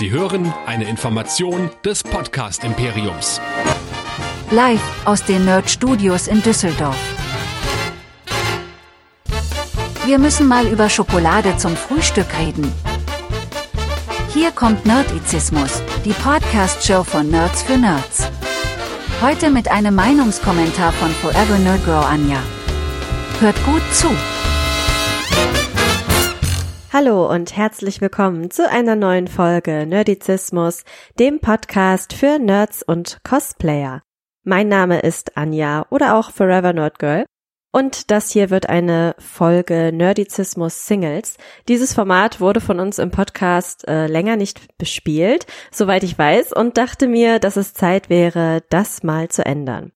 Sie hören eine Information des Podcast Imperiums. Live aus den Nerd Studios in Düsseldorf. Wir müssen mal über Schokolade zum Frühstück reden. Hier kommt Nerdizismus, die Podcast-Show von Nerds für Nerds. Heute mit einem Meinungskommentar von Forever Nerd Girl Anja. Hört gut zu. Hallo und herzlich willkommen zu einer neuen Folge Nerdizismus, dem Podcast für Nerds und Cosplayer. Mein Name ist Anja oder auch Forever Nerd Girl und das hier wird eine Folge Nerdizismus Singles. Dieses Format wurde von uns im Podcast äh, länger nicht bespielt, soweit ich weiß, und dachte mir, dass es Zeit wäre, das mal zu ändern.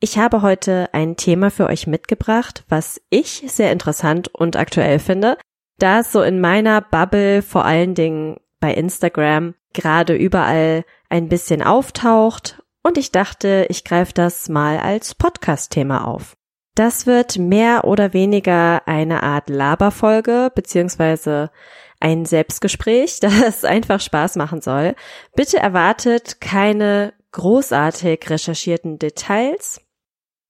Ich habe heute ein Thema für euch mitgebracht, was ich sehr interessant und aktuell finde, da es so in meiner Bubble, vor allen Dingen bei Instagram, gerade überall ein bisschen auftaucht und ich dachte, ich greife das mal als Podcast-Thema auf. Das wird mehr oder weniger eine Art Laberfolge beziehungsweise ein Selbstgespräch, das einfach Spaß machen soll. Bitte erwartet keine großartig recherchierten Details.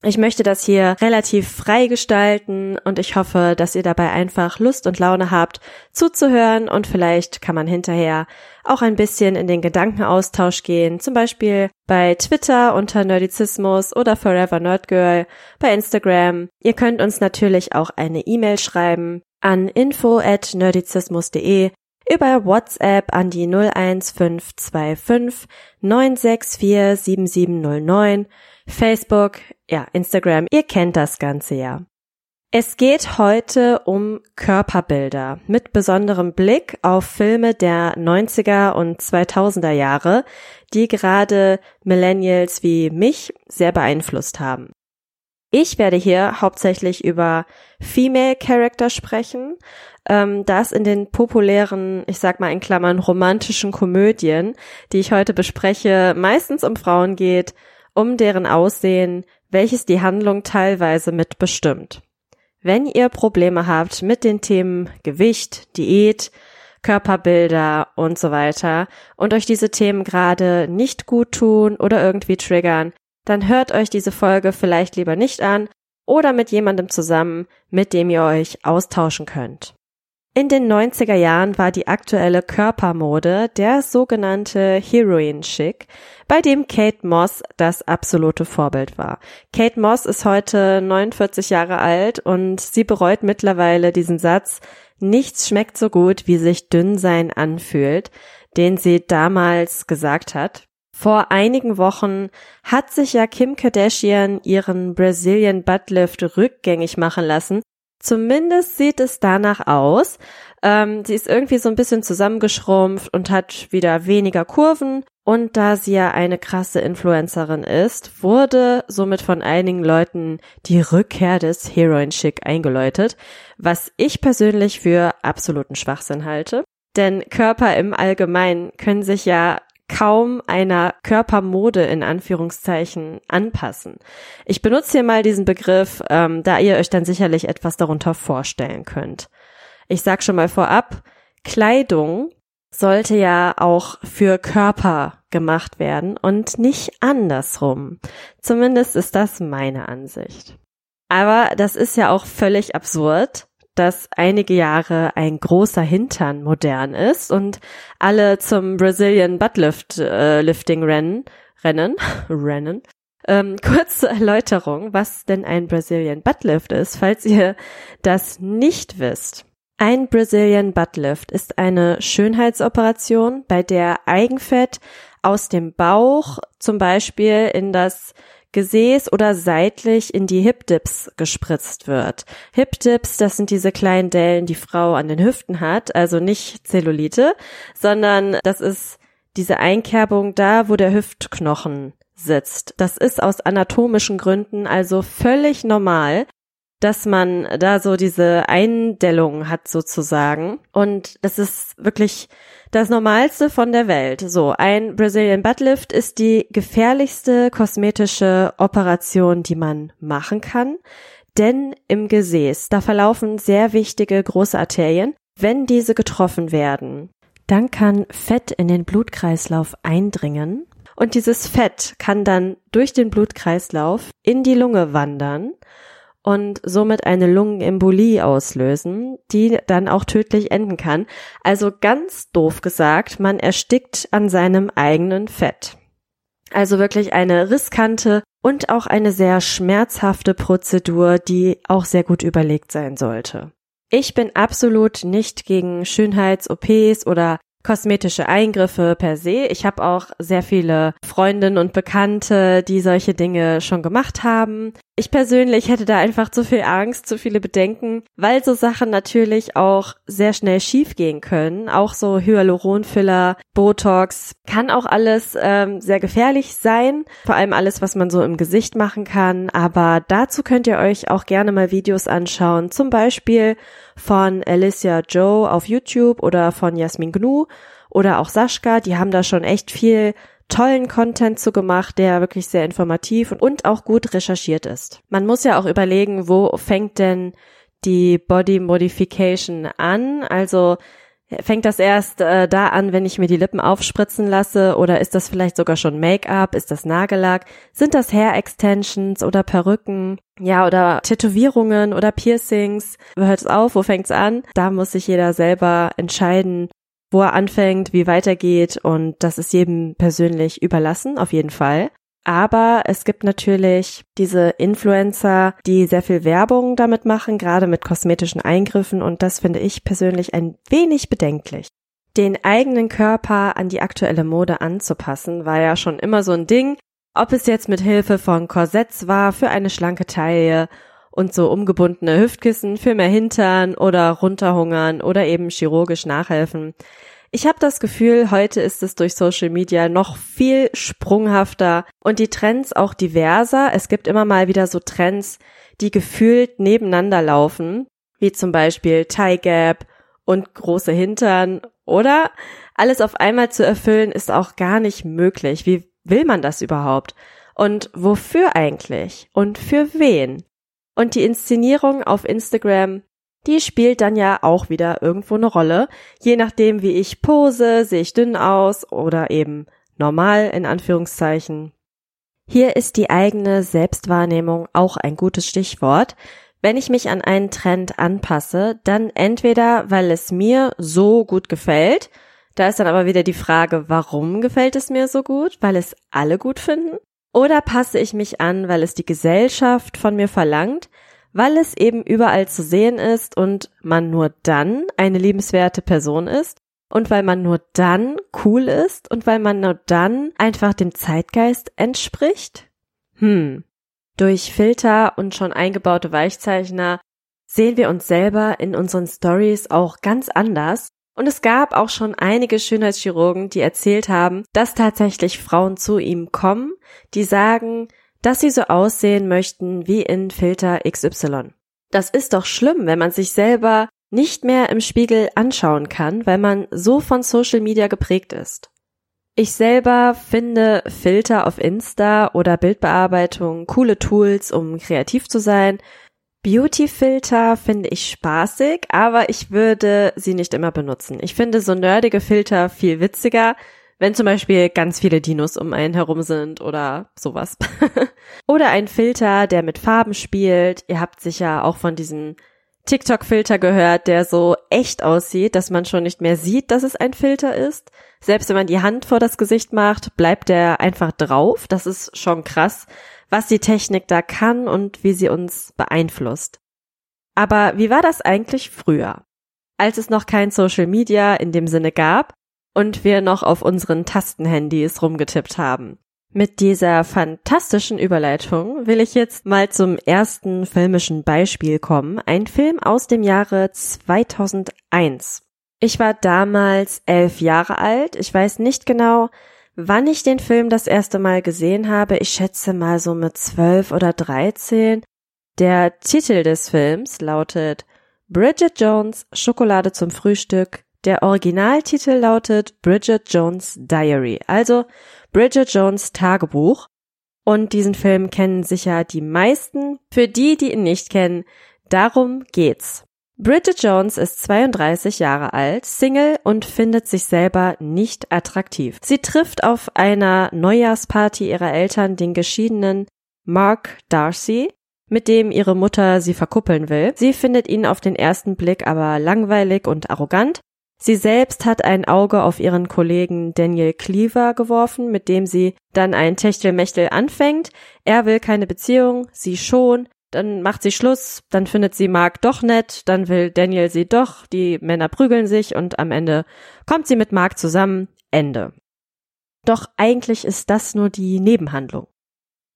Ich möchte das hier relativ frei gestalten und ich hoffe, dass ihr dabei einfach Lust und Laune habt, zuzuhören und vielleicht kann man hinterher auch ein bisschen in den Gedankenaustausch gehen, zum Beispiel bei Twitter unter Nerdizismus oder Forever Nerdgirl, bei Instagram. Ihr könnt uns natürlich auch eine E-Mail schreiben an info at nerdizismus.de über WhatsApp an die 01525 964 7709 Facebook, ja, Instagram, ihr kennt das Ganze ja. Es geht heute um Körperbilder mit besonderem Blick auf Filme der 90er und 2000er Jahre, die gerade Millennials wie mich sehr beeinflusst haben. Ich werde hier hauptsächlich über Female Character sprechen, ähm, das in den populären, ich sag mal in Klammern, romantischen Komödien, die ich heute bespreche, meistens um Frauen geht, um deren Aussehen, welches die Handlung teilweise mitbestimmt. Wenn ihr Probleme habt mit den Themen Gewicht, Diät, Körperbilder und so weiter und euch diese Themen gerade nicht gut tun oder irgendwie triggern, dann hört euch diese Folge vielleicht lieber nicht an oder mit jemandem zusammen, mit dem ihr euch austauschen könnt. In den 90er Jahren war die aktuelle Körpermode der sogenannte Heroin Chic, bei dem Kate Moss das absolute Vorbild war. Kate Moss ist heute 49 Jahre alt und sie bereut mittlerweile diesen Satz, nichts schmeckt so gut, wie sich dünn sein anfühlt, den sie damals gesagt hat. Vor einigen Wochen hat sich ja Kim Kardashian ihren Brazilian Buttlift rückgängig machen lassen Zumindest sieht es danach aus. Ähm, sie ist irgendwie so ein bisschen zusammengeschrumpft und hat wieder weniger Kurven. Und da sie ja eine krasse Influencerin ist, wurde somit von einigen Leuten die Rückkehr des Heroin Chic eingeläutet, was ich persönlich für absoluten Schwachsinn halte. Denn Körper im Allgemeinen können sich ja kaum einer Körpermode in Anführungszeichen anpassen. Ich benutze hier mal diesen Begriff, ähm, da ihr euch dann sicherlich etwas darunter vorstellen könnt. Ich sag schon mal vorab, Kleidung sollte ja auch für Körper gemacht werden und nicht andersrum. Zumindest ist das meine Ansicht. Aber das ist ja auch völlig absurd, dass einige Jahre ein großer Hintern modern ist und alle zum Brazilian Buttlift äh, Lifting rennen, rennen, rennen. Ähm, kurz zur Erläuterung, was denn ein Brazilian Buttlift ist, falls ihr das nicht wisst. Ein Brazilian Buttlift ist eine Schönheitsoperation, bei der Eigenfett aus dem Bauch zum Beispiel in das Gesäß oder seitlich in die Hip Dips gespritzt wird. Hip Dips, das sind diese kleinen Dellen, die Frau an den Hüften hat, also nicht Zellulite, sondern das ist diese Einkerbung da, wo der Hüftknochen sitzt. Das ist aus anatomischen Gründen also völlig normal, dass man da so diese Eindellung hat sozusagen. Und das ist wirklich das Normalste von der Welt. So, ein Brazilian Buttlift ist die gefährlichste kosmetische Operation, die man machen kann. Denn im Gesäß, da verlaufen sehr wichtige große Arterien. Wenn diese getroffen werden, dann kann Fett in den Blutkreislauf eindringen und dieses Fett kann dann durch den Blutkreislauf in die Lunge wandern und somit eine Lungenembolie auslösen, die dann auch tödlich enden kann. Also ganz doof gesagt, man erstickt an seinem eigenen Fett. Also wirklich eine riskante und auch eine sehr schmerzhafte Prozedur, die auch sehr gut überlegt sein sollte. Ich bin absolut nicht gegen Schönheits-OPs oder kosmetische Eingriffe per se. Ich habe auch sehr viele Freundinnen und Bekannte, die solche Dinge schon gemacht haben. Ich persönlich hätte da einfach zu viel Angst, zu viele Bedenken, weil so Sachen natürlich auch sehr schnell schief gehen können. Auch so Hyaluronfiller, Botox kann auch alles ähm, sehr gefährlich sein. Vor allem alles, was man so im Gesicht machen kann. Aber dazu könnt ihr euch auch gerne mal Videos anschauen. Zum Beispiel von Alicia Joe auf YouTube oder von Jasmin Gnu oder auch Sascha. Die haben da schon echt viel tollen Content zu gemacht, der wirklich sehr informativ und auch gut recherchiert ist. Man muss ja auch überlegen, wo fängt denn die Body Modification an? Also fängt das erst äh, da an, wenn ich mir die Lippen aufspritzen lasse oder ist das vielleicht sogar schon Make-up? Ist das Nagellack? Sind das Hair Extensions oder Perücken? Ja, oder Tätowierungen oder Piercings? Wo hört es auf? Wo fängt's an? Da muss sich jeder selber entscheiden, wo er anfängt, wie weitergeht und das ist jedem persönlich überlassen, auf jeden Fall. Aber es gibt natürlich diese Influencer, die sehr viel Werbung damit machen, gerade mit kosmetischen Eingriffen und das finde ich persönlich ein wenig bedenklich. Den eigenen Körper an die aktuelle Mode anzupassen, war ja schon immer so ein Ding, ob es jetzt mit Hilfe von Korsetts war für eine schlanke Taille und so umgebundene Hüftkissen für mehr Hintern oder runterhungern oder eben chirurgisch nachhelfen. Ich habe das Gefühl, heute ist es durch Social Media noch viel sprunghafter und die Trends auch diverser. Es gibt immer mal wieder so Trends, die gefühlt nebeneinander laufen, wie zum Beispiel Tie Gap und große Hintern oder alles auf einmal zu erfüllen ist auch gar nicht möglich. Wie will man das überhaupt? Und wofür eigentlich? Und für wen? Und die Inszenierung auf Instagram, die spielt dann ja auch wieder irgendwo eine Rolle. Je nachdem, wie ich pose, sehe ich dünn aus oder eben normal in Anführungszeichen. Hier ist die eigene Selbstwahrnehmung auch ein gutes Stichwort. Wenn ich mich an einen Trend anpasse, dann entweder, weil es mir so gut gefällt, da ist dann aber wieder die Frage, warum gefällt es mir so gut? Weil es alle gut finden? Oder passe ich mich an, weil es die Gesellschaft von mir verlangt, weil es eben überall zu sehen ist und man nur dann eine liebenswerte Person ist und weil man nur dann cool ist und weil man nur dann einfach dem Zeitgeist entspricht? Hm. Durch Filter und schon eingebaute Weichzeichner sehen wir uns selber in unseren Stories auch ganz anders und es gab auch schon einige Schönheitschirurgen, die erzählt haben, dass tatsächlich Frauen zu ihm kommen, die sagen, dass sie so aussehen möchten wie in Filter XY. Das ist doch schlimm, wenn man sich selber nicht mehr im Spiegel anschauen kann, weil man so von Social Media geprägt ist. Ich selber finde Filter auf Insta oder Bildbearbeitung coole Tools, um kreativ zu sein, Beauty-Filter finde ich spaßig, aber ich würde sie nicht immer benutzen. Ich finde so nerdige Filter viel witziger, wenn zum Beispiel ganz viele Dinos um einen herum sind oder sowas. oder ein Filter, der mit Farben spielt. Ihr habt sicher auch von diesem TikTok-Filter gehört, der so echt aussieht, dass man schon nicht mehr sieht, dass es ein Filter ist. Selbst wenn man die Hand vor das Gesicht macht, bleibt der einfach drauf. Das ist schon krass was die Technik da kann und wie sie uns beeinflusst. Aber wie war das eigentlich früher? Als es noch kein Social Media in dem Sinne gab und wir noch auf unseren Tastenhandys rumgetippt haben. Mit dieser fantastischen Überleitung will ich jetzt mal zum ersten filmischen Beispiel kommen. Ein Film aus dem Jahre 2001. Ich war damals elf Jahre alt. Ich weiß nicht genau, Wann ich den Film das erste Mal gesehen habe, ich schätze mal so mit zwölf oder dreizehn. Der Titel des Films lautet Bridget Jones Schokolade zum Frühstück. Der Originaltitel lautet Bridget Jones Diary, also Bridget Jones Tagebuch. Und diesen Film kennen sicher die meisten. Für die, die ihn nicht kennen, darum geht's. Bridget Jones ist 32 Jahre alt, Single und findet sich selber nicht attraktiv. Sie trifft auf einer Neujahrsparty ihrer Eltern den geschiedenen Mark Darcy, mit dem ihre Mutter sie verkuppeln will. Sie findet ihn auf den ersten Blick aber langweilig und arrogant. Sie selbst hat ein Auge auf ihren Kollegen Daniel Cleaver geworfen, mit dem sie dann ein Techtelmechtel anfängt. Er will keine Beziehung, sie schon. Dann macht sie Schluss, dann findet sie Mark doch nett, dann will Daniel sie doch, die Männer prügeln sich und am Ende kommt sie mit Mark zusammen. Ende. Doch eigentlich ist das nur die Nebenhandlung.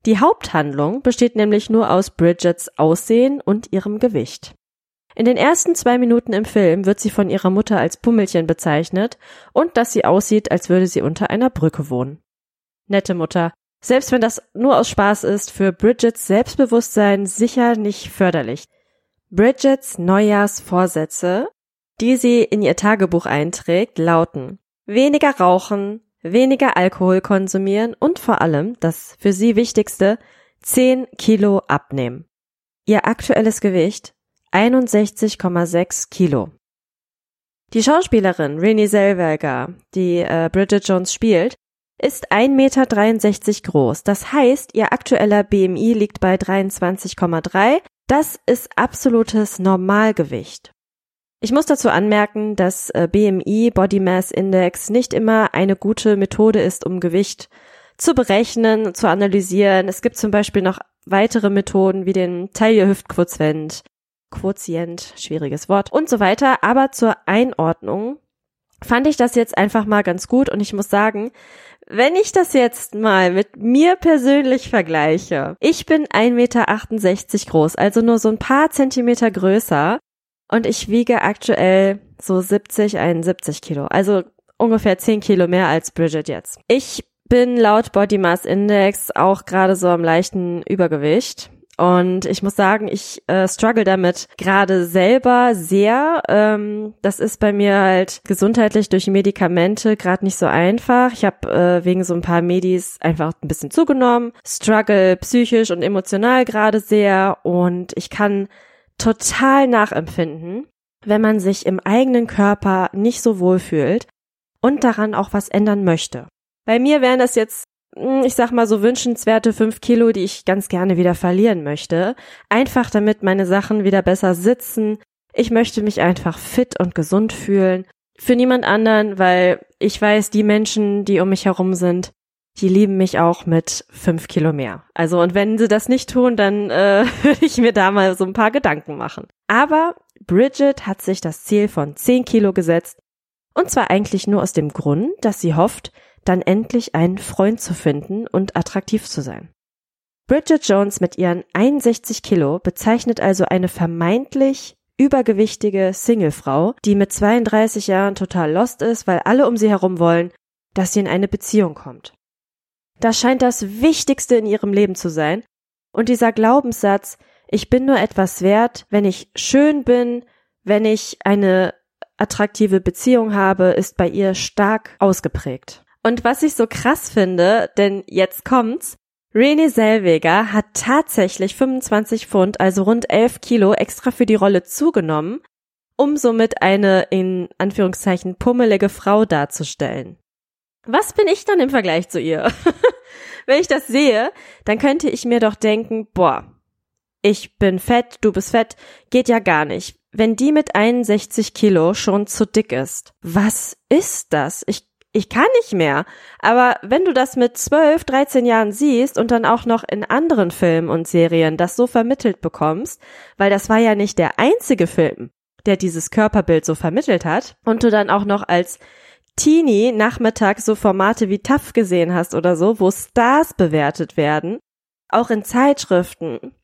Die Haupthandlung besteht nämlich nur aus Bridgets Aussehen und ihrem Gewicht. In den ersten zwei Minuten im Film wird sie von ihrer Mutter als Pummelchen bezeichnet und dass sie aussieht, als würde sie unter einer Brücke wohnen. Nette Mutter. Selbst wenn das nur aus Spaß ist, für Bridgets Selbstbewusstsein sicher nicht förderlich. Bridgets Neujahrsvorsätze, die sie in ihr Tagebuch einträgt, lauten weniger rauchen, weniger Alkohol konsumieren und vor allem, das für sie wichtigste, 10 Kilo abnehmen. Ihr aktuelles Gewicht 61,6 Kilo. Die Schauspielerin Renée Zellweger, die äh, Bridget Jones spielt, ist 1,63 Meter groß. Das heißt, ihr aktueller BMI liegt bei 23,3. Das ist absolutes Normalgewicht. Ich muss dazu anmerken, dass äh, BMI, Body Mass Index, nicht immer eine gute Methode ist, um Gewicht zu berechnen, zu analysieren. Es gibt zum Beispiel noch weitere Methoden wie den Taille-Hüftquotient, Quotient, schwieriges Wort und so weiter. Aber zur Einordnung fand ich das jetzt einfach mal ganz gut und ich muss sagen, wenn ich das jetzt mal mit mir persönlich vergleiche, ich bin 1,68 Meter groß, also nur so ein paar Zentimeter größer und ich wiege aktuell so 70, 71 Kilo. Also ungefähr 10 Kilo mehr als Bridget jetzt. Ich bin laut Body Mass Index auch gerade so am leichten Übergewicht. Und ich muss sagen, ich äh, struggle damit gerade selber sehr. Ähm, das ist bei mir halt gesundheitlich durch Medikamente gerade nicht so einfach. Ich habe äh, wegen so ein paar Medis einfach ein bisschen zugenommen, struggle psychisch und emotional gerade sehr und ich kann total nachempfinden, wenn man sich im eigenen Körper nicht so wohl fühlt und daran auch was ändern möchte. Bei mir wären das jetzt, ich sag mal so wünschenswerte fünf Kilo, die ich ganz gerne wieder verlieren möchte. Einfach damit meine Sachen wieder besser sitzen. Ich möchte mich einfach fit und gesund fühlen. Für niemand anderen, weil ich weiß, die Menschen, die um mich herum sind, die lieben mich auch mit fünf Kilo mehr. Also und wenn sie das nicht tun, dann äh, würde ich mir da mal so ein paar Gedanken machen. Aber Bridget hat sich das Ziel von zehn Kilo gesetzt und zwar eigentlich nur aus dem Grund, dass sie hofft, dann endlich einen Freund zu finden und attraktiv zu sein. Bridget Jones mit ihren 61 Kilo bezeichnet also eine vermeintlich übergewichtige Singlefrau, die mit 32 Jahren total lost ist, weil alle um sie herum wollen, dass sie in eine Beziehung kommt. Das scheint das Wichtigste in ihrem Leben zu sein. Und dieser Glaubenssatz, ich bin nur etwas wert, wenn ich schön bin, wenn ich eine attraktive Beziehung habe, ist bei ihr stark ausgeprägt. Und was ich so krass finde, denn jetzt kommt's, Renée Selweger hat tatsächlich 25 Pfund, also rund 11 Kilo extra für die Rolle zugenommen, um somit eine in Anführungszeichen pummelige Frau darzustellen. Was bin ich dann im Vergleich zu ihr? Wenn ich das sehe, dann könnte ich mir doch denken, boah, ich bin fett, du bist fett, geht ja gar nicht. Wenn die mit 61 Kilo schon zu dick ist, was ist das? Ich, ich kann nicht mehr. Aber wenn du das mit 12, 13 Jahren siehst und dann auch noch in anderen Filmen und Serien das so vermittelt bekommst, weil das war ja nicht der einzige Film, der dieses Körperbild so vermittelt hat, und du dann auch noch als Teenie Nachmittag so Formate wie TAF gesehen hast oder so, wo Stars bewertet werden, auch in Zeitschriften.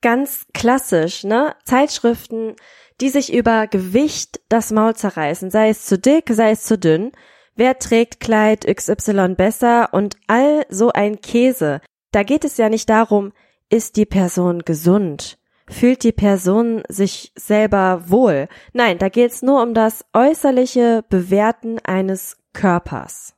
Ganz klassisch, ne? Zeitschriften, die sich über Gewicht das Maul zerreißen, sei es zu dick, sei es zu dünn. Wer trägt Kleid XY besser und all so ein Käse. Da geht es ja nicht darum, ist die Person gesund? fühlt die Person sich selber wohl. Nein, da geht es nur um das äußerliche Bewerten eines Körpers.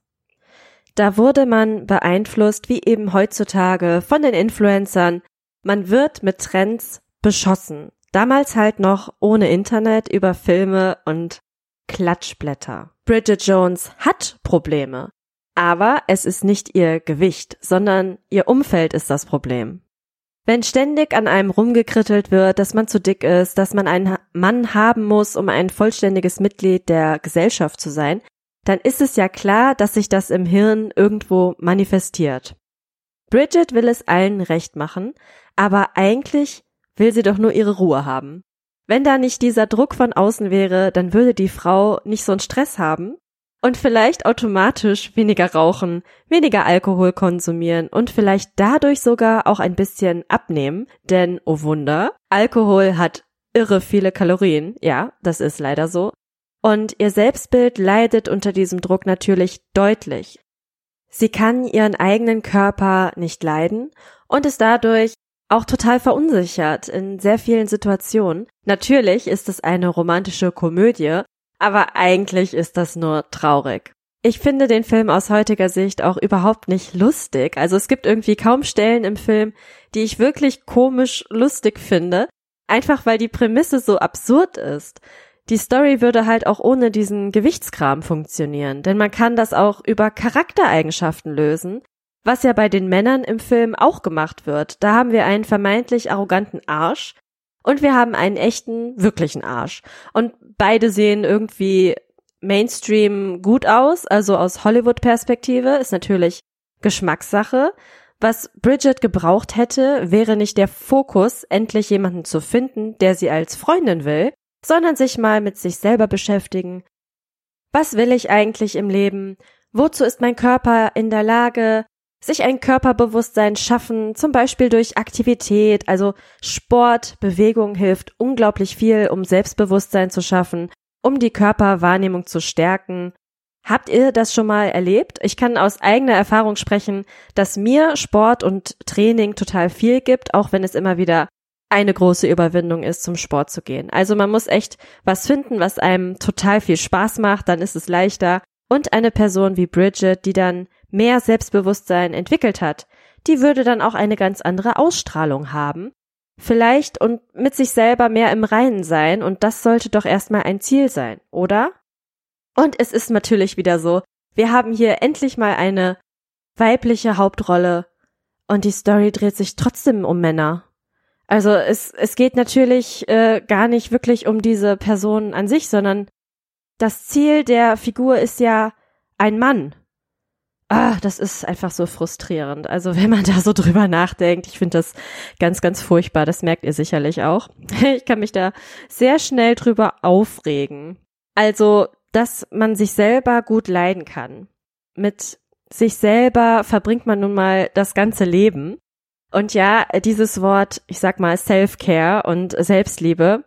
Da wurde man beeinflusst, wie eben heutzutage von den Influencern. Man wird mit Trends beschossen. Damals halt noch ohne Internet über Filme und Klatschblätter. Bridget Jones hat Probleme, aber es ist nicht ihr Gewicht, sondern ihr Umfeld ist das Problem. Wenn ständig an einem rumgekrittelt wird, dass man zu dick ist, dass man einen Mann haben muss, um ein vollständiges Mitglied der Gesellschaft zu sein, dann ist es ja klar, dass sich das im Hirn irgendwo manifestiert. Bridget will es allen recht machen, aber eigentlich will sie doch nur ihre Ruhe haben. Wenn da nicht dieser Druck von außen wäre, dann würde die Frau nicht so einen Stress haben und vielleicht automatisch weniger rauchen, weniger Alkohol konsumieren und vielleicht dadurch sogar auch ein bisschen abnehmen, denn oh Wunder, Alkohol hat irre viele Kalorien, ja, das ist leider so. Und ihr Selbstbild leidet unter diesem Druck natürlich deutlich. Sie kann ihren eigenen Körper nicht leiden und ist dadurch auch total verunsichert in sehr vielen Situationen. Natürlich ist es eine romantische Komödie, aber eigentlich ist das nur traurig. Ich finde den Film aus heutiger Sicht auch überhaupt nicht lustig. Also es gibt irgendwie kaum Stellen im Film, die ich wirklich komisch lustig finde, einfach weil die Prämisse so absurd ist. Die Story würde halt auch ohne diesen Gewichtskram funktionieren, denn man kann das auch über Charaktereigenschaften lösen, was ja bei den Männern im Film auch gemacht wird. Da haben wir einen vermeintlich arroganten Arsch und wir haben einen echten, wirklichen Arsch. Und beide sehen irgendwie Mainstream gut aus, also aus Hollywood-Perspektive, ist natürlich Geschmackssache. Was Bridget gebraucht hätte, wäre nicht der Fokus, endlich jemanden zu finden, der sie als Freundin will, sondern sich mal mit sich selber beschäftigen. Was will ich eigentlich im Leben? Wozu ist mein Körper in der Lage? Sich ein Körperbewusstsein schaffen, zum Beispiel durch Aktivität, also Sport, Bewegung hilft unglaublich viel, um Selbstbewusstsein zu schaffen, um die Körperwahrnehmung zu stärken. Habt ihr das schon mal erlebt? Ich kann aus eigener Erfahrung sprechen, dass mir Sport und Training total viel gibt, auch wenn es immer wieder eine große Überwindung ist, zum Sport zu gehen. Also man muss echt was finden, was einem total viel Spaß macht, dann ist es leichter. Und eine Person wie Bridget, die dann mehr Selbstbewusstsein entwickelt hat, die würde dann auch eine ganz andere Ausstrahlung haben. Vielleicht und mit sich selber mehr im Reinen sein, und das sollte doch erstmal ein Ziel sein, oder? Und es ist natürlich wieder so, wir haben hier endlich mal eine weibliche Hauptrolle und die Story dreht sich trotzdem um Männer. Also es, es geht natürlich äh, gar nicht wirklich um diese Person an sich, sondern das Ziel der Figur ist ja ein Mann ah, das ist einfach so frustrierend. Also wenn man da so drüber nachdenkt, ich finde das ganz, ganz furchtbar. Das merkt ihr sicherlich auch. Ich kann mich da sehr schnell drüber aufregen. Also, dass man sich selber gut leiden kann. Mit sich selber verbringt man nun mal das ganze Leben. Und ja, dieses Wort, ich sag mal Self-Care und Selbstliebe,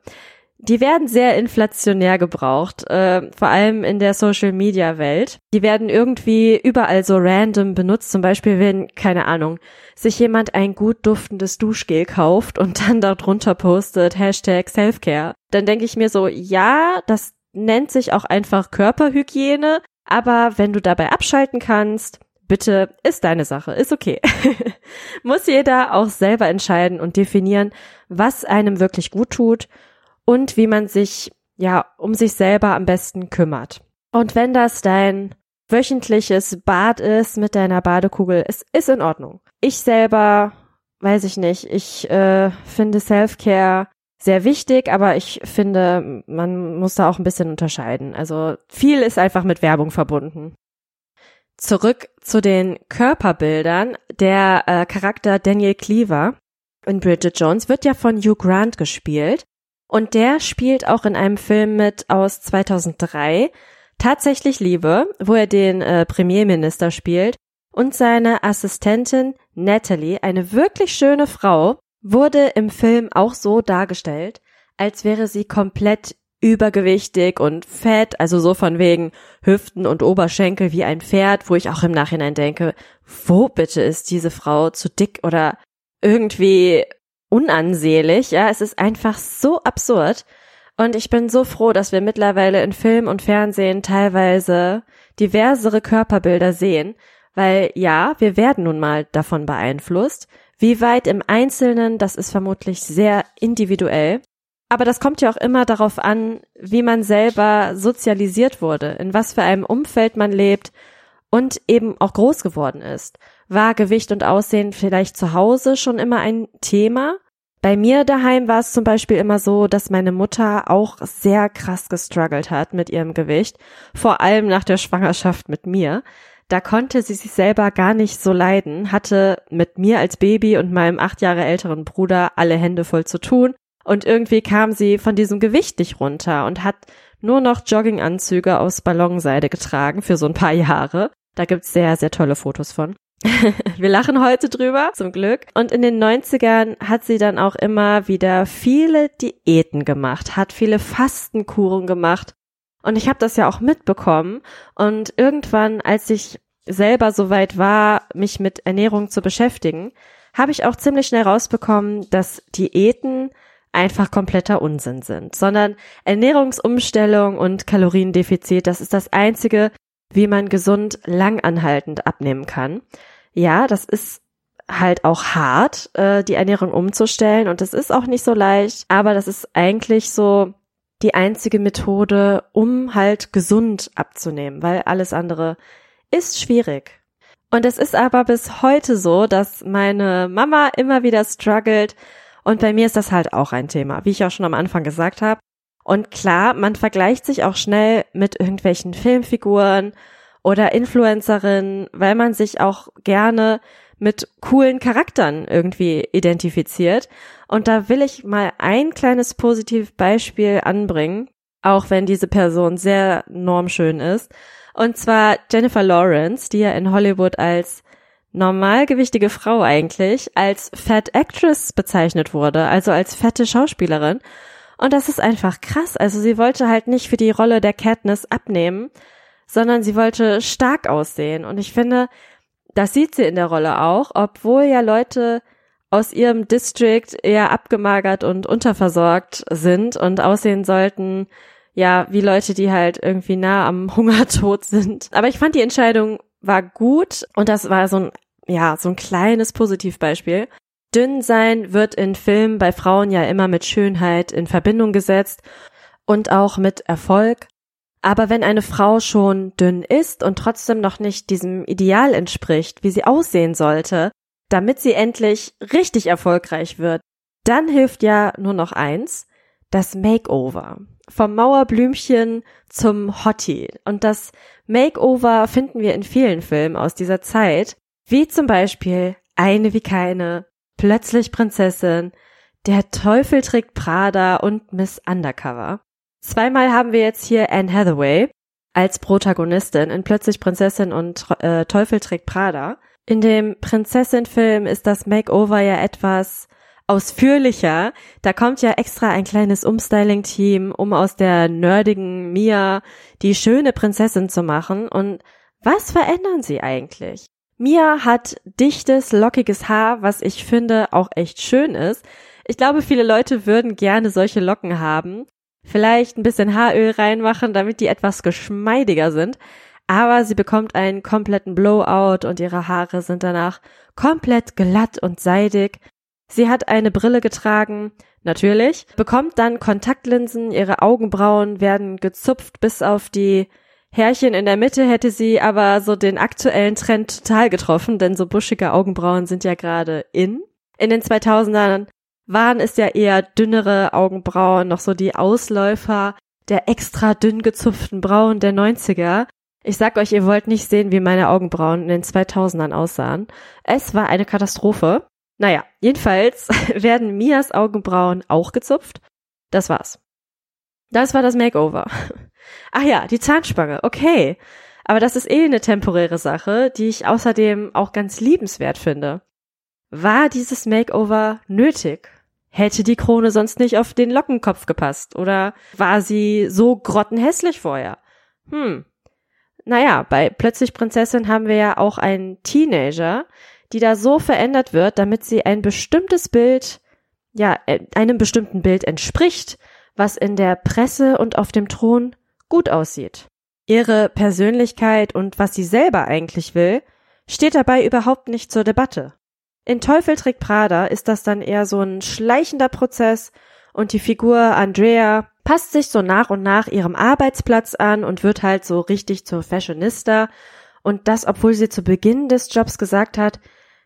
die werden sehr inflationär gebraucht, äh, vor allem in der Social-Media-Welt. Die werden irgendwie überall so random benutzt. Zum Beispiel, wenn, keine Ahnung, sich jemand ein gut duftendes Duschgel kauft und dann darunter postet Hashtag Selfcare. Dann denke ich mir so, ja, das nennt sich auch einfach Körperhygiene, aber wenn du dabei abschalten kannst, bitte, ist deine Sache, ist okay. Muss jeder auch selber entscheiden und definieren, was einem wirklich gut tut und wie man sich ja um sich selber am besten kümmert. Und wenn das dein wöchentliches Bad ist mit deiner Badekugel, es ist in Ordnung. Ich selber, weiß ich nicht, ich äh, finde Self-Care sehr wichtig, aber ich finde, man muss da auch ein bisschen unterscheiden. Also viel ist einfach mit Werbung verbunden. Zurück zu den Körperbildern. Der äh, Charakter Daniel Cleaver in Bridget Jones wird ja von Hugh Grant gespielt. Und der spielt auch in einem Film mit aus 2003, Tatsächlich Liebe, wo er den äh, Premierminister spielt. Und seine Assistentin Natalie, eine wirklich schöne Frau, wurde im Film auch so dargestellt, als wäre sie komplett übergewichtig und fett, also so von wegen Hüften und Oberschenkel wie ein Pferd, wo ich auch im Nachhinein denke, wo bitte ist diese Frau zu dick oder irgendwie unansehlich, ja, es ist einfach so absurd. Und ich bin so froh, dass wir mittlerweile in Film und Fernsehen teilweise diversere Körperbilder sehen, weil ja, wir werden nun mal davon beeinflusst. Wie weit im Einzelnen, das ist vermutlich sehr individuell. Aber das kommt ja auch immer darauf an, wie man selber sozialisiert wurde, in was für einem Umfeld man lebt und eben auch groß geworden ist. War Gewicht und Aussehen vielleicht zu Hause schon immer ein Thema? Bei mir daheim war es zum Beispiel immer so, dass meine Mutter auch sehr krass gestruggelt hat mit ihrem Gewicht, vor allem nach der Schwangerschaft mit mir. Da konnte sie sich selber gar nicht so leiden, hatte mit mir als Baby und meinem acht Jahre älteren Bruder alle Hände voll zu tun und irgendwie kam sie von diesem Gewicht nicht runter und hat nur noch Jogginganzüge aus Ballonseide getragen für so ein paar Jahre. Da gibt's sehr, sehr tolle Fotos von. Wir lachen heute drüber, zum Glück. Und in den 90ern hat sie dann auch immer wieder viele Diäten gemacht, hat viele Fastenkuren gemacht und ich habe das ja auch mitbekommen. Und irgendwann, als ich selber so weit war, mich mit Ernährung zu beschäftigen, habe ich auch ziemlich schnell rausbekommen, dass Diäten einfach kompletter Unsinn sind, sondern Ernährungsumstellung und Kaloriendefizit, das ist das einzige, wie man gesund langanhaltend abnehmen kann. Ja, das ist halt auch hart, äh, die Ernährung umzustellen und das ist auch nicht so leicht, aber das ist eigentlich so die einzige Methode, um halt gesund abzunehmen, weil alles andere ist schwierig. Und es ist aber bis heute so, dass meine Mama immer wieder struggelt und bei mir ist das halt auch ein Thema, wie ich auch schon am Anfang gesagt habe. Und klar, man vergleicht sich auch schnell mit irgendwelchen Filmfiguren oder Influencerinnen, weil man sich auch gerne mit coolen Charakteren irgendwie identifiziert. Und da will ich mal ein kleines Positivbeispiel anbringen, auch wenn diese Person sehr normschön ist. Und zwar Jennifer Lawrence, die ja in Hollywood als normalgewichtige Frau eigentlich, als Fat Actress bezeichnet wurde, also als fette Schauspielerin. Und das ist einfach krass. Also sie wollte halt nicht für die Rolle der Katniss abnehmen, sondern sie wollte stark aussehen. Und ich finde, das sieht sie in der Rolle auch, obwohl ja Leute aus ihrem District eher abgemagert und unterversorgt sind und aussehen sollten, ja, wie Leute, die halt irgendwie nah am Hungertod sind. Aber ich fand die Entscheidung war gut und das war so ein, ja, so ein kleines Positivbeispiel. Dünn sein wird in Filmen bei Frauen ja immer mit Schönheit in Verbindung gesetzt und auch mit Erfolg. Aber wenn eine Frau schon dünn ist und trotzdem noch nicht diesem Ideal entspricht, wie sie aussehen sollte, damit sie endlich richtig erfolgreich wird, dann hilft ja nur noch eins, das Makeover. Vom Mauerblümchen zum Hottie. Und das Makeover finden wir in vielen Filmen aus dieser Zeit, wie zum Beispiel Eine wie keine, Plötzlich Prinzessin, Der Teufel trägt Prada und Miss Undercover. Zweimal haben wir jetzt hier Anne Hathaway als Protagonistin in Plötzlich Prinzessin und äh, Teufel trägt Prada. In dem Prinzessin-Film ist das Makeover ja etwas ausführlicher. Da kommt ja extra ein kleines Umstyling-Team, um aus der nerdigen Mia die schöne Prinzessin zu machen. Und was verändern sie eigentlich? Mia hat dichtes, lockiges Haar, was ich finde auch echt schön ist. Ich glaube, viele Leute würden gerne solche Locken haben vielleicht ein bisschen Haaröl reinmachen, damit die etwas geschmeidiger sind. Aber sie bekommt einen kompletten Blowout und ihre Haare sind danach komplett glatt und seidig. Sie hat eine Brille getragen, natürlich, bekommt dann Kontaktlinsen, ihre Augenbrauen werden gezupft bis auf die Härchen in der Mitte hätte sie aber so den aktuellen Trend total getroffen, denn so buschige Augenbrauen sind ja gerade in. In den 2000ern waren es ja eher dünnere Augenbrauen, noch so die Ausläufer der extra dünn gezupften Brauen der 90er. Ich sag euch, ihr wollt nicht sehen, wie meine Augenbrauen in den 2000ern aussahen. Es war eine Katastrophe. Naja, jedenfalls werden Mias Augenbrauen auch gezupft. Das war's. Das war das Makeover. Ach ja, die Zahnspange. Okay. Aber das ist eh eine temporäre Sache, die ich außerdem auch ganz liebenswert finde. War dieses Makeover nötig? Hätte die Krone sonst nicht auf den Lockenkopf gepasst? Oder war sie so grottenhässlich vorher? Hm. Naja, bei Plötzlich Prinzessin haben wir ja auch einen Teenager, die da so verändert wird, damit sie ein bestimmtes Bild, ja, äh, einem bestimmten Bild entspricht, was in der Presse und auf dem Thron gut aussieht. Ihre Persönlichkeit und was sie selber eigentlich will, steht dabei überhaupt nicht zur Debatte. In Teufel trägt Prada ist das dann eher so ein schleichender Prozess und die Figur Andrea passt sich so nach und nach ihrem Arbeitsplatz an und wird halt so richtig zur Fashionista und das, obwohl sie zu Beginn des Jobs gesagt hat,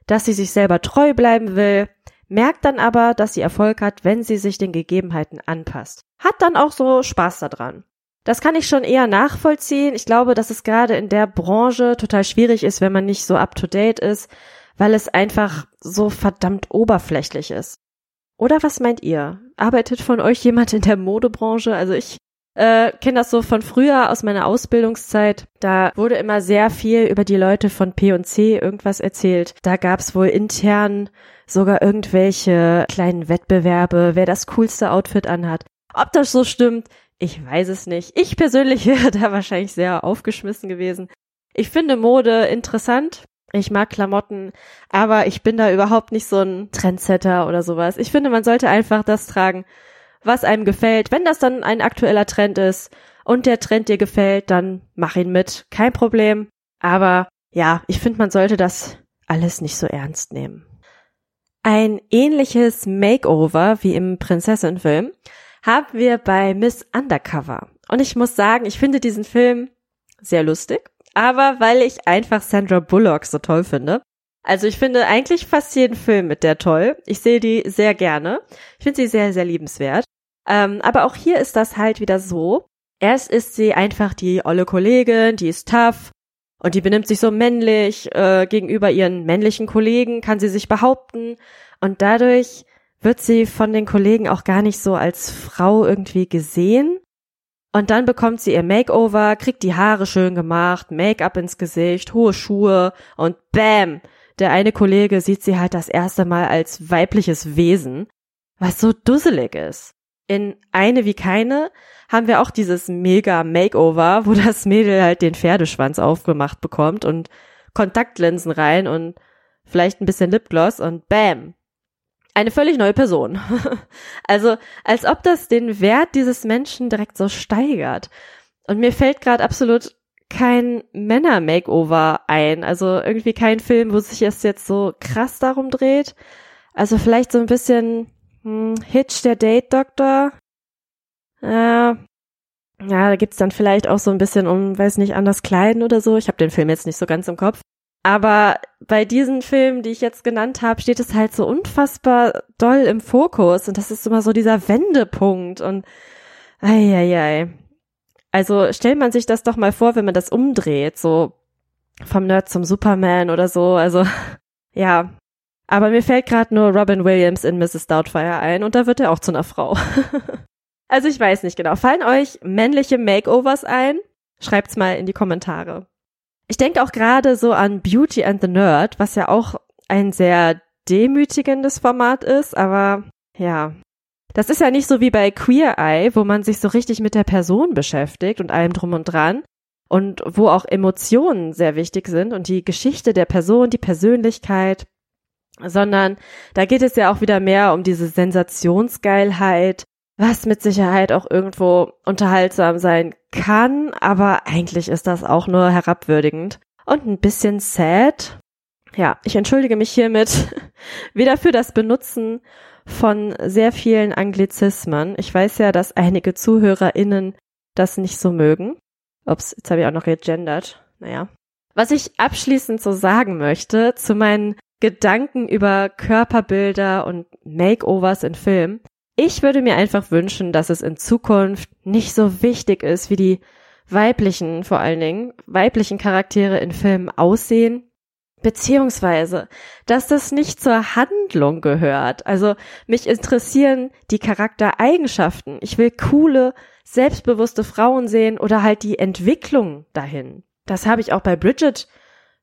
dass sie sich selber treu bleiben will, merkt dann aber, dass sie Erfolg hat, wenn sie sich den Gegebenheiten anpasst. Hat dann auch so Spaß daran. Das kann ich schon eher nachvollziehen. Ich glaube, dass es gerade in der Branche total schwierig ist, wenn man nicht so up to date ist, weil es einfach so verdammt oberflächlich ist. Oder was meint ihr? Arbeitet von euch jemand in der Modebranche? Also ich äh, kenne das so von früher aus meiner Ausbildungszeit. Da wurde immer sehr viel über die Leute von P&C irgendwas erzählt. Da gab's wohl intern sogar irgendwelche kleinen Wettbewerbe, wer das coolste Outfit anhat. Ob das so stimmt, ich weiß es nicht. Ich persönlich wäre da wahrscheinlich sehr aufgeschmissen gewesen. Ich finde Mode interessant. Ich mag Klamotten, aber ich bin da überhaupt nicht so ein Trendsetter oder sowas. Ich finde, man sollte einfach das tragen, was einem gefällt. Wenn das dann ein aktueller Trend ist und der Trend dir gefällt, dann mach ihn mit. Kein Problem. Aber ja, ich finde, man sollte das alles nicht so ernst nehmen. Ein ähnliches Makeover wie im Prinzessin-Film haben wir bei Miss Undercover. Und ich muss sagen, ich finde diesen Film sehr lustig, aber weil ich einfach Sandra Bullock so toll finde. Also ich finde eigentlich fast jeden Film mit der toll. Ich sehe die sehr gerne. Ich finde sie sehr, sehr liebenswert. Ähm, aber auch hier ist das halt wieder so. Erst ist sie einfach die olle Kollegin, die ist tough und die benimmt sich so männlich äh, gegenüber ihren männlichen Kollegen, kann sie sich behaupten und dadurch wird sie von den Kollegen auch gar nicht so als Frau irgendwie gesehen. Und dann bekommt sie ihr Makeover, kriegt die Haare schön gemacht, Make-up ins Gesicht, hohe Schuhe und bam, der eine Kollege sieht sie halt das erste Mal als weibliches Wesen, was so dusselig ist. In eine wie keine haben wir auch dieses mega Makeover, wo das Mädel halt den Pferdeschwanz aufgemacht bekommt und Kontaktlinsen rein und vielleicht ein bisschen Lipgloss und bam, eine völlig neue Person. also als ob das den Wert dieses Menschen direkt so steigert. Und mir fällt gerade absolut kein Männer-Makeover ein. Also irgendwie kein Film, wo sich es jetzt so krass darum dreht. Also vielleicht so ein bisschen hm, Hitch, der Date-Doktor. Äh, ja, da gibt's dann vielleicht auch so ein bisschen um, weiß nicht, anders kleiden oder so. Ich habe den Film jetzt nicht so ganz im Kopf. Aber bei diesen Filmen, die ich jetzt genannt habe, steht es halt so unfassbar doll im Fokus und das ist immer so dieser Wendepunkt und ei. Also stellt man sich das doch mal vor, wenn man das umdreht, so vom Nerd zum Superman oder so. Also ja. Aber mir fällt gerade nur Robin Williams in Mrs. Doubtfire ein und da wird er auch zu einer Frau. also ich weiß nicht genau. Fallen euch männliche Makeovers ein? Schreibt's mal in die Kommentare. Ich denke auch gerade so an Beauty and the Nerd, was ja auch ein sehr demütigendes Format ist, aber ja. Das ist ja nicht so wie bei Queer Eye, wo man sich so richtig mit der Person beschäftigt und allem drum und dran und wo auch Emotionen sehr wichtig sind und die Geschichte der Person, die Persönlichkeit, sondern da geht es ja auch wieder mehr um diese Sensationsgeilheit, was mit Sicherheit auch irgendwo unterhaltsam sein kann, aber eigentlich ist das auch nur herabwürdigend und ein bisschen sad. Ja, ich entschuldige mich hiermit wieder für das Benutzen von sehr vielen Anglizismen. Ich weiß ja, dass einige ZuhörerInnen das nicht so mögen. Ups, jetzt habe ich auch noch gegendert. Naja. Was ich abschließend so sagen möchte zu meinen Gedanken über Körperbilder und Makeovers in Filmen, ich würde mir einfach wünschen, dass es in Zukunft nicht so wichtig ist, wie die weiblichen, vor allen Dingen, weiblichen Charaktere in Filmen aussehen, beziehungsweise, dass das nicht zur Handlung gehört. Also mich interessieren die Charaktereigenschaften. Ich will coole, selbstbewusste Frauen sehen oder halt die Entwicklung dahin. Das habe ich auch bei Bridget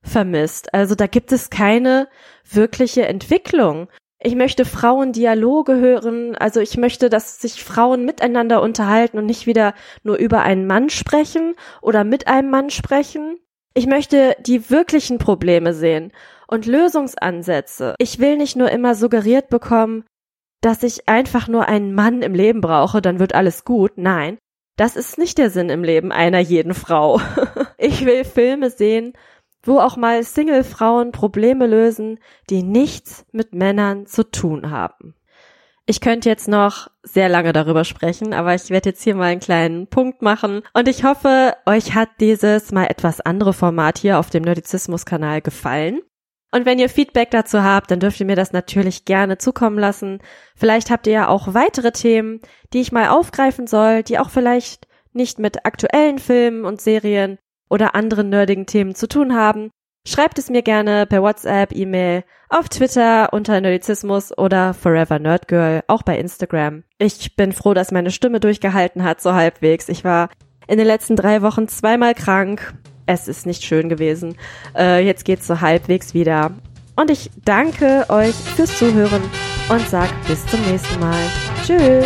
vermisst. Also da gibt es keine wirkliche Entwicklung. Ich möchte Frauendialoge hören, also ich möchte, dass sich Frauen miteinander unterhalten und nicht wieder nur über einen Mann sprechen oder mit einem Mann sprechen. Ich möchte die wirklichen Probleme sehen und Lösungsansätze. Ich will nicht nur immer suggeriert bekommen, dass ich einfach nur einen Mann im Leben brauche, dann wird alles gut. Nein, das ist nicht der Sinn im Leben einer jeden Frau. ich will Filme sehen, wo auch mal Single-Frauen Probleme lösen, die nichts mit Männern zu tun haben. Ich könnte jetzt noch sehr lange darüber sprechen, aber ich werde jetzt hier mal einen kleinen Punkt machen. Und ich hoffe, euch hat dieses mal etwas andere Format hier auf dem Nerdizismus-Kanal gefallen. Und wenn ihr Feedback dazu habt, dann dürft ihr mir das natürlich gerne zukommen lassen. Vielleicht habt ihr ja auch weitere Themen, die ich mal aufgreifen soll, die auch vielleicht nicht mit aktuellen Filmen und Serien oder anderen nerdigen Themen zu tun haben. Schreibt es mir gerne per WhatsApp, E-Mail, auf Twitter unter Nerdizismus oder Forever Nerdgirl, auch bei Instagram. Ich bin froh, dass meine Stimme durchgehalten hat, so halbwegs. Ich war in den letzten drei Wochen zweimal krank. Es ist nicht schön gewesen. Äh, jetzt geht's so halbwegs wieder. Und ich danke euch fürs Zuhören und sag bis zum nächsten Mal. Tschüss.